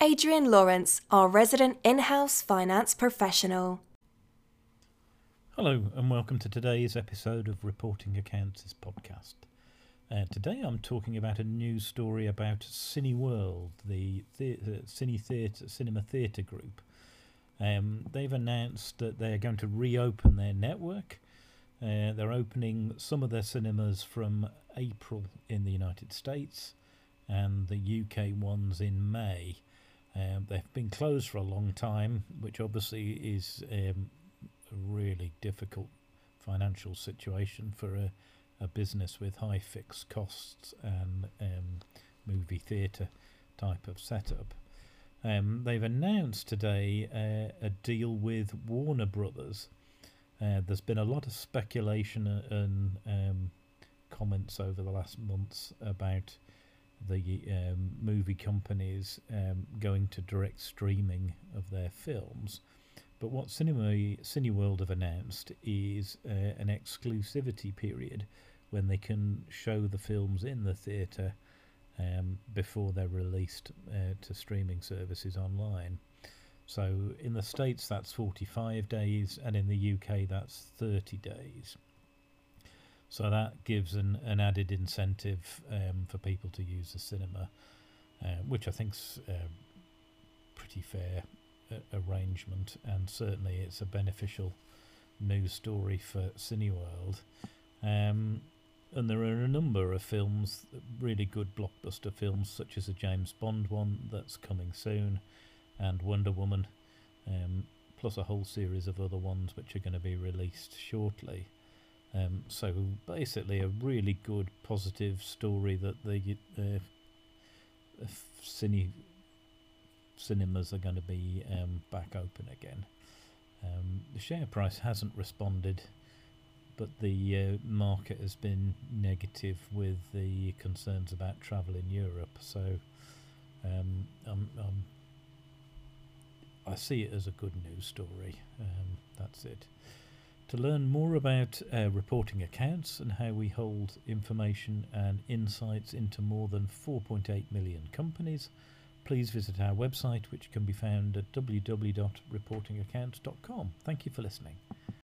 Adrian Lawrence, our resident in house finance professional. Hello, and welcome to today's episode of Reporting Accounts podcast. Uh, today I'm talking about a news story about Cineworld, the, the Cine theatre, cinema theatre group. Um, they've announced that they're going to reopen their network. Uh, they're opening some of their cinemas from April in the United States and the UK ones in May. Um, they've been closed for a long time, which obviously is um, a really difficult financial situation for a a business with high fixed costs and um, movie theatre type of setup. Um, they've announced today uh, a deal with Warner Brothers. Uh, there's been a lot of speculation and um, comments over the last months about the um, movie companies um, going to direct streaming of their films. But what Cinema Cineworld have announced is uh, an exclusivity period when they can show the films in the theatre um, before they're released uh, to streaming services online. So in the States that's 45 days, and in the UK that's 30 days. So that gives an, an added incentive um, for people to use the cinema, uh, which I think's a pretty fair uh, arrangement, and certainly it's a beneficial news story for Cineworld. Um, and there are a number of films, really good blockbuster films, such as a James Bond one that's coming soon, and Wonder Woman, um, plus a whole series of other ones which are going to be released shortly. Um, so basically, a really good, positive story that the uh, cine cinemas are going to be um, back open again. Um, the share price hasn't responded but the uh, market has been negative with the concerns about travel in Europe. So um, I'm, I'm, i see it as a good news story. Um, that's it. To learn more about uh, reporting accounts and how we hold information and insights into more than 4.8 million companies, please visit our website, which can be found at www.reportingaccounts.com. Thank you for listening.